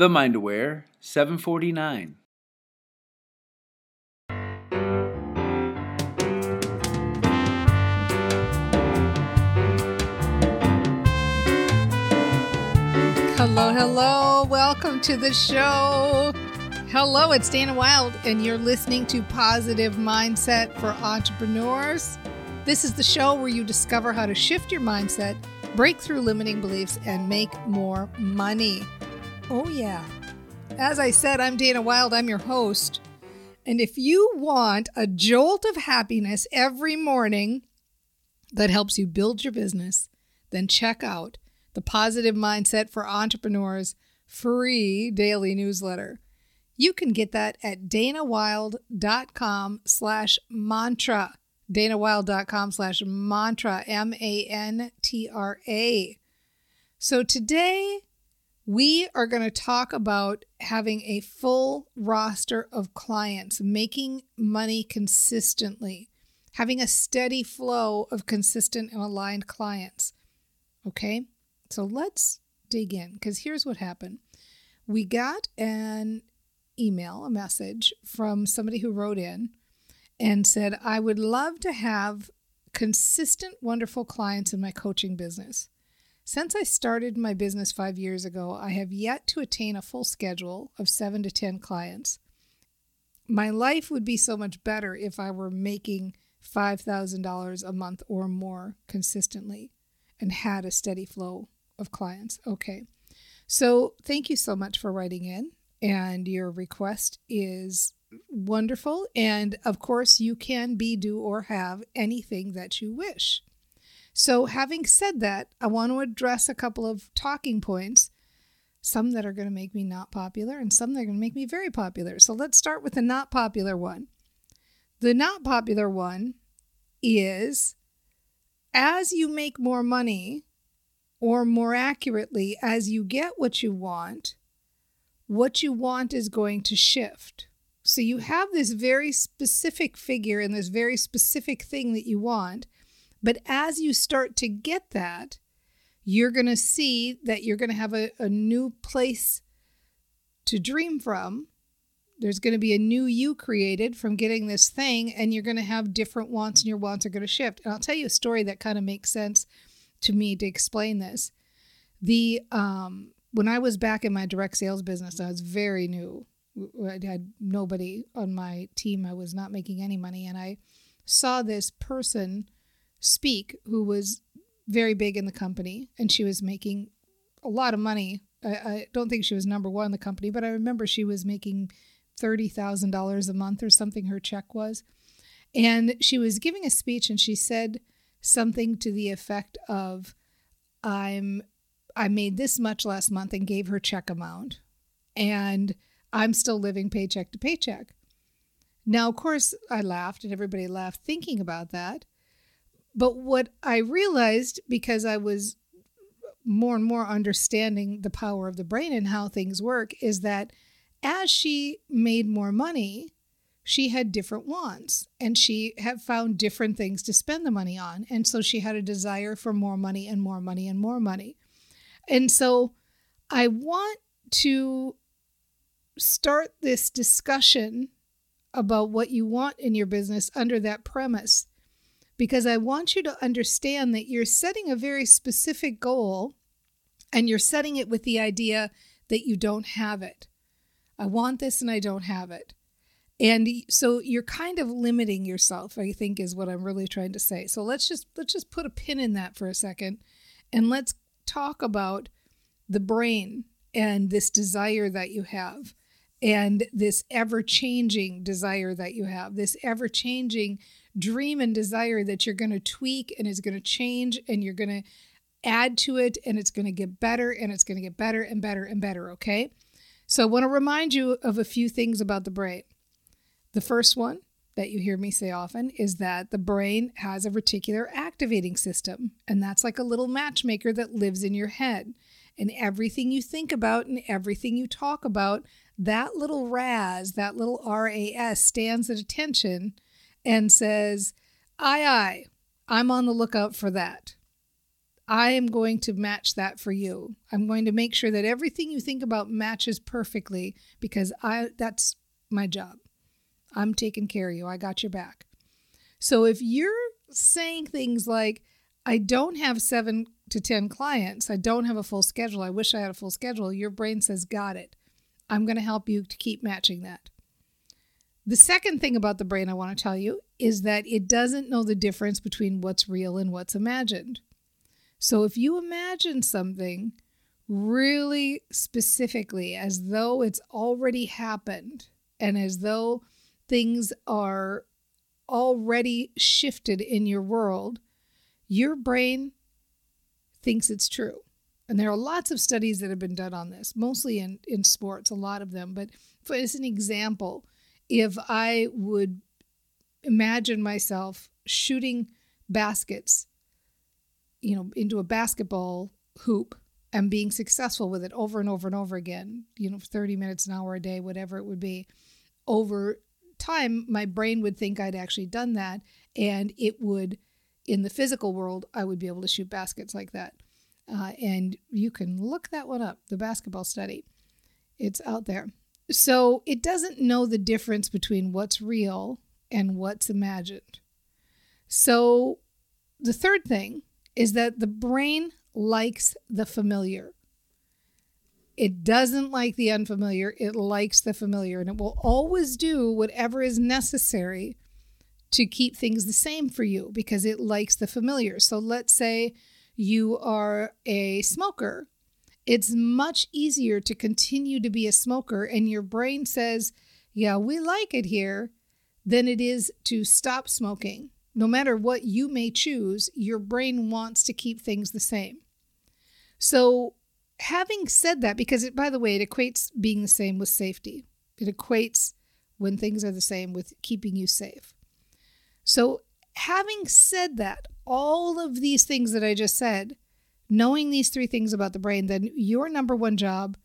The Mind Aware 749. Hello, hello. Welcome to the show. Hello, it's Dana Wilde, and you're listening to Positive Mindset for Entrepreneurs. This is the show where you discover how to shift your mindset, break through limiting beliefs, and make more money. Oh, yeah. As I said, I'm Dana Wilde, I'm your host. And if you want a jolt of happiness every morning that helps you build your business, then check out the Positive Mindset for Entrepreneurs free daily newsletter. You can get that at danawilde.com slash mantra. danawilde.com slash mantra, M-A-N-T-R-A. So today we are going to talk about having a full roster of clients, making money consistently, having a steady flow of consistent and aligned clients. Okay? So let's dig in because here's what happened. We got an email, a message from somebody who wrote in and said, I would love to have consistent, wonderful clients in my coaching business. Since I started my business five years ago, I have yet to attain a full schedule of seven to 10 clients. My life would be so much better if I were making $5,000 a month or more consistently and had a steady flow of clients. Okay. So thank you so much for writing in. And your request is wonderful. And of course, you can be, do, or have anything that you wish. So, having said that, I want to address a couple of talking points, some that are going to make me not popular and some that are going to make me very popular. So, let's start with the not popular one. The not popular one is as you make more money, or more accurately, as you get what you want, what you want is going to shift. So you have this very specific figure and this very specific thing that you want. But as you start to get that, you're going to see that you're going to have a, a new place to dream from. There's going to be a new you created from getting this thing, and you're going to have different wants, and your wants are going to shift. And I'll tell you a story that kind of makes sense to me to explain this. The um, when I was back in my direct sales business, I was very new. I had nobody on my team. I was not making any money, and I saw this person speak who was very big in the company, and she was making a lot of money. I, I don't think she was number one in the company, but I remember she was making thirty thousand dollars a month or something. Her check was, and she was giving a speech, and she said something to the effect of I'm I made this much last month and gave her check amount and I'm still living paycheck to paycheck. Now of course I laughed and everybody laughed thinking about that. But what I realized because I was more and more understanding the power of the brain and how things work is that as she made more money, she had different wants and she had found different things to spend the money on. And so she had a desire for more money and more money and more money. And so I want to start this discussion about what you want in your business under that premise because I want you to understand that you're setting a very specific goal and you're setting it with the idea that you don't have it. I want this and I don't have it. And so you're kind of limiting yourself, I think is what I'm really trying to say. So let's just let's just put a pin in that for a second and let's talk about the brain and this desire that you have and this ever-changing desire that you have, this ever-changing dream and desire that you're going to tweak and is going to change and you're going to add to it and it's going to get better and it's going to get better and better and better, okay? So I want to remind you of a few things about the brain. The first one that you hear me say often is that the brain has a reticular activating system, and that's like a little matchmaker that lives in your head. And everything you think about and everything you talk about, that little RAS, that little RAS stands at attention and says, Aye, aye, I'm on the lookout for that. I am going to match that for you. I'm going to make sure that everything you think about matches perfectly because I that's my job. I'm taking care of you. I got your back. So if you're saying things like, I don't have seven to 10 clients, I don't have a full schedule, I wish I had a full schedule, your brain says, Got it. I'm going to help you to keep matching that. The second thing about the brain I want to tell you is that it doesn't know the difference between what's real and what's imagined. So if you imagine something really specifically as though it's already happened and as though things are already shifted in your world, your brain thinks it's true. And there are lots of studies that have been done on this, mostly in, in sports, a lot of them. But for, as an example, if I would imagine myself shooting baskets, you know, into a basketball hoop and being successful with it over and over and over again, you know, 30 minutes an hour a day, whatever it would be, over time, my brain would think I'd actually done that. And it would, in the physical world, I would be able to shoot baskets like that. Uh, and you can look that one up, the basketball study. It's out there. So it doesn't know the difference between what's real and what's imagined. So the third thing is that the brain likes the familiar. It doesn't like the unfamiliar, it likes the familiar, and it will always do whatever is necessary to keep things the same for you because it likes the familiar. So let's say you are a smoker. It's much easier to continue to be a smoker, and your brain says, Yeah, we like it here, than it is to stop smoking. No matter what you may choose, your brain wants to keep things the same. So having said that, because it, by the way, it equates being the same with safety, it equates when things are the same with keeping you safe. So, having said that, all of these things that I just said, knowing these three things about the brain, then your number one job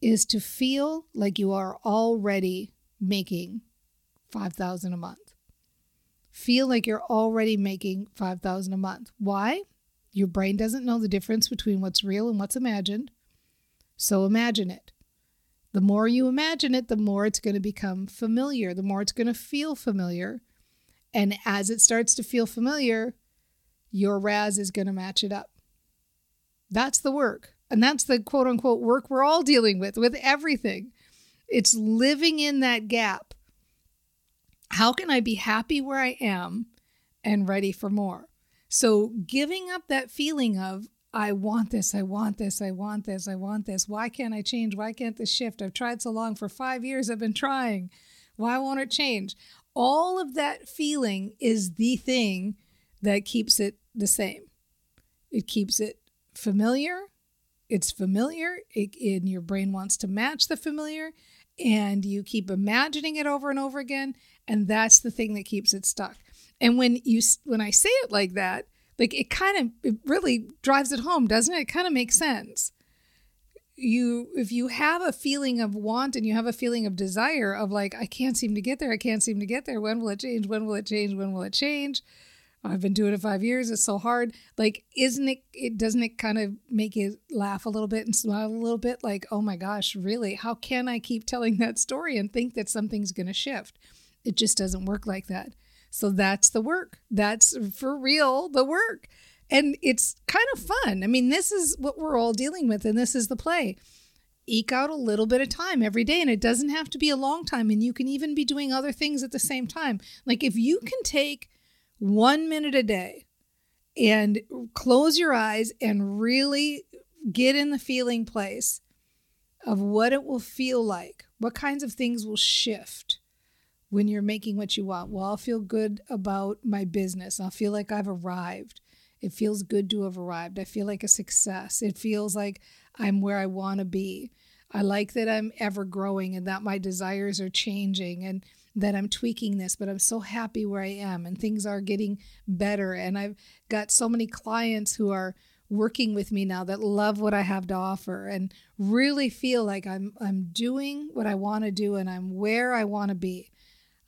is to feel like you are already making 5000 a month. Feel like you're already making 5000 a month. Why? Your brain doesn't know the difference between what's real and what's imagined. So imagine it. The more you imagine it, the more it's going to become familiar, the more it's going to feel familiar. And as it starts to feel familiar, your RAS is going to match it up. That's the work. And that's the quote unquote work we're all dealing with, with everything. It's living in that gap. How can I be happy where I am and ready for more? So, giving up that feeling of, I want this, I want this, I want this, I want this. Why can't I change? Why can't this shift? I've tried so long for five years, I've been trying. Why won't it change? All of that feeling is the thing that keeps it the same. It keeps it familiar. It's familiar, it, and your brain wants to match the familiar, and you keep imagining it over and over again, and that's the thing that keeps it stuck. And when you when I say it like that, like it kind of it really drives it home, doesn't it? It kind of makes sense. You if you have a feeling of want and you have a feeling of desire of like I can't seem to get there, I can't seem to get there. When will it change? When will it change? When will it change? I've been doing it five years. It's so hard. Like, isn't it? It doesn't it kind of make you laugh a little bit and smile a little bit? Like, oh my gosh, really? How can I keep telling that story and think that something's going to shift? It just doesn't work like that. So that's the work. That's for real the work. And it's kind of fun. I mean, this is what we're all dealing with, and this is the play. Eke out a little bit of time every day, and it doesn't have to be a long time, and you can even be doing other things at the same time. Like if you can take one minute a day and close your eyes and really get in the feeling place of what it will feel like, what kinds of things will shift when you're making what you want. Well, I'll feel good about my business. I'll feel like I've arrived. It feels good to have arrived. I feel like a success. It feels like I'm where I want to be. I like that I'm ever growing and that my desires are changing and that I'm tweaking this, but I'm so happy where I am and things are getting better. And I've got so many clients who are working with me now that love what I have to offer and really feel like I'm I'm doing what I want to do and I'm where I want to be.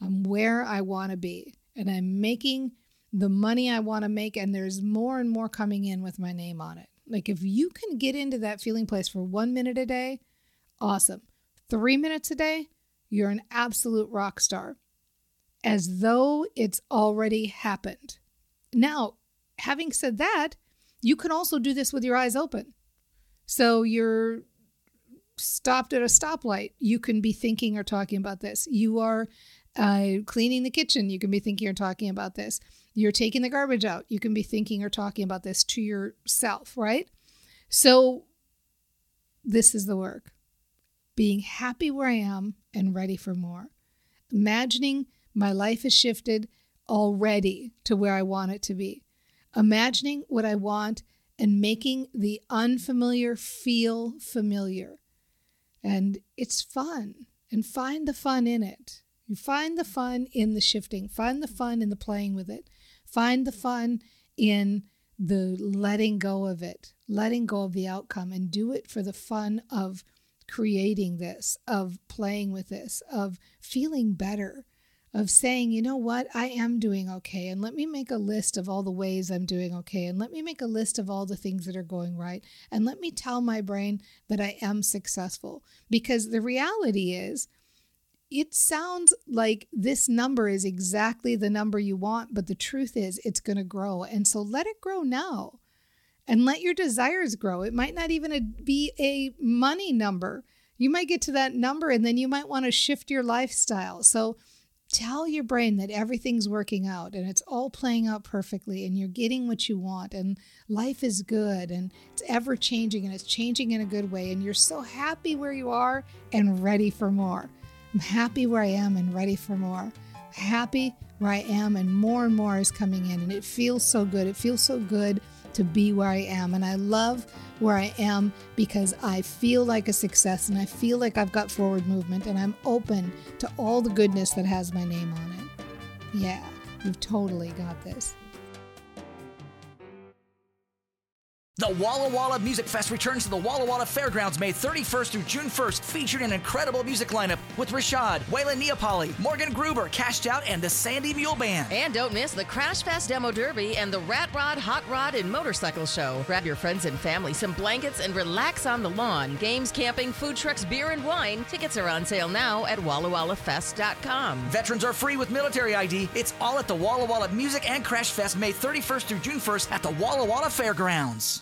I'm where I want to be. And I'm making the money I want to make, and there's more and more coming in with my name on it. Like if you can get into that feeling place for one minute a day, awesome. Three minutes a day, you're an absolute rock star, as though it's already happened. Now, having said that, you can also do this with your eyes open. So you're stopped at a stoplight, you can be thinking or talking about this. You are uh, cleaning the kitchen, you can be thinking or talking about this. You're taking the garbage out, you can be thinking or talking about this to yourself, right? So, this is the work being happy where I am and ready for more. Imagining my life has shifted already to where I want it to be. Imagining what I want and making the unfamiliar feel familiar. And it's fun. And find the fun in it. You find the fun in the shifting, find the fun in the playing with it, find the fun in the letting go of it, letting go of the outcome, and do it for the fun of creating this, of playing with this, of feeling better, of saying, you know what, I am doing okay. And let me make a list of all the ways I'm doing okay. And let me make a list of all the things that are going right. And let me tell my brain that I am successful. Because the reality is, it sounds like this number is exactly the number you want, but the truth is it's going to grow. And so let it grow now and let your desires grow. It might not even be a money number. You might get to that number and then you might want to shift your lifestyle. So tell your brain that everything's working out and it's all playing out perfectly and you're getting what you want and life is good and it's ever changing and it's changing in a good way and you're so happy where you are and ready for more. I'm happy where I am and ready for more. happy where I am and more and more is coming in and it feels so good. It feels so good to be where I am. And I love where I am because I feel like a success and I feel like I've got forward movement and I'm open to all the goodness that has my name on it. Yeah, you've totally got this. The Walla Walla Music Fest returns to the Walla Walla Fairgrounds May 31st through June 1st, featuring an incredible music lineup with Rashad, Waylon Neapoli, Morgan Gruber, Cashed Out, and the Sandy Mule Band. And don't miss the Crash Fest Demo Derby and the Rat Rod, Hot Rod, and Motorcycle Show. Grab your friends and family some blankets and relax on the lawn. Games, camping, food trucks, beer, and wine. Tickets are on sale now at WallaWallaFest.com. Veterans are free with military ID. It's all at the Walla Walla Music and Crash Fest May 31st through June 1st at the Walla Walla Fairgrounds.